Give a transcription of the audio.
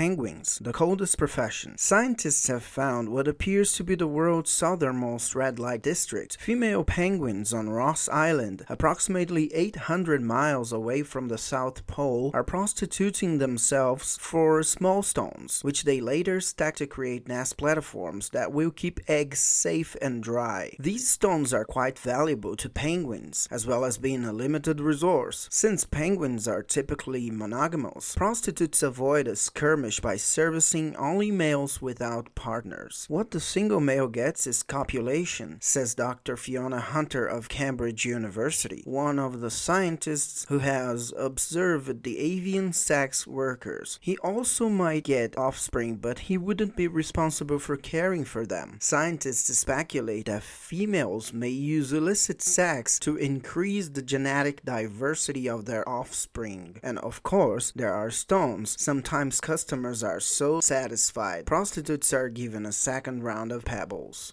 penguins, the coldest profession. Scientists have found what appears to be the world's southernmost red light district. Female penguins on Ross Island, approximately 800 miles away from the South Pole, are prostituting themselves for small stones, which they later stack to create nest platforms that will keep eggs safe and dry. These stones are quite valuable to penguins, as well as being a limited resource. Since penguins are typically monogamous, prostitutes avoid a skirmish by servicing only males without partners. What the single male gets is copulation, says Dr. Fiona Hunter of Cambridge University, one of the scientists who has observed the avian sex workers. He also might get offspring, but he wouldn't be responsible for caring for them. Scientists speculate that females may use illicit sex to increase the genetic diversity of their offspring. And of course, there are stones. Sometimes customers are so satisfied, prostitutes are given a second round of pebbles.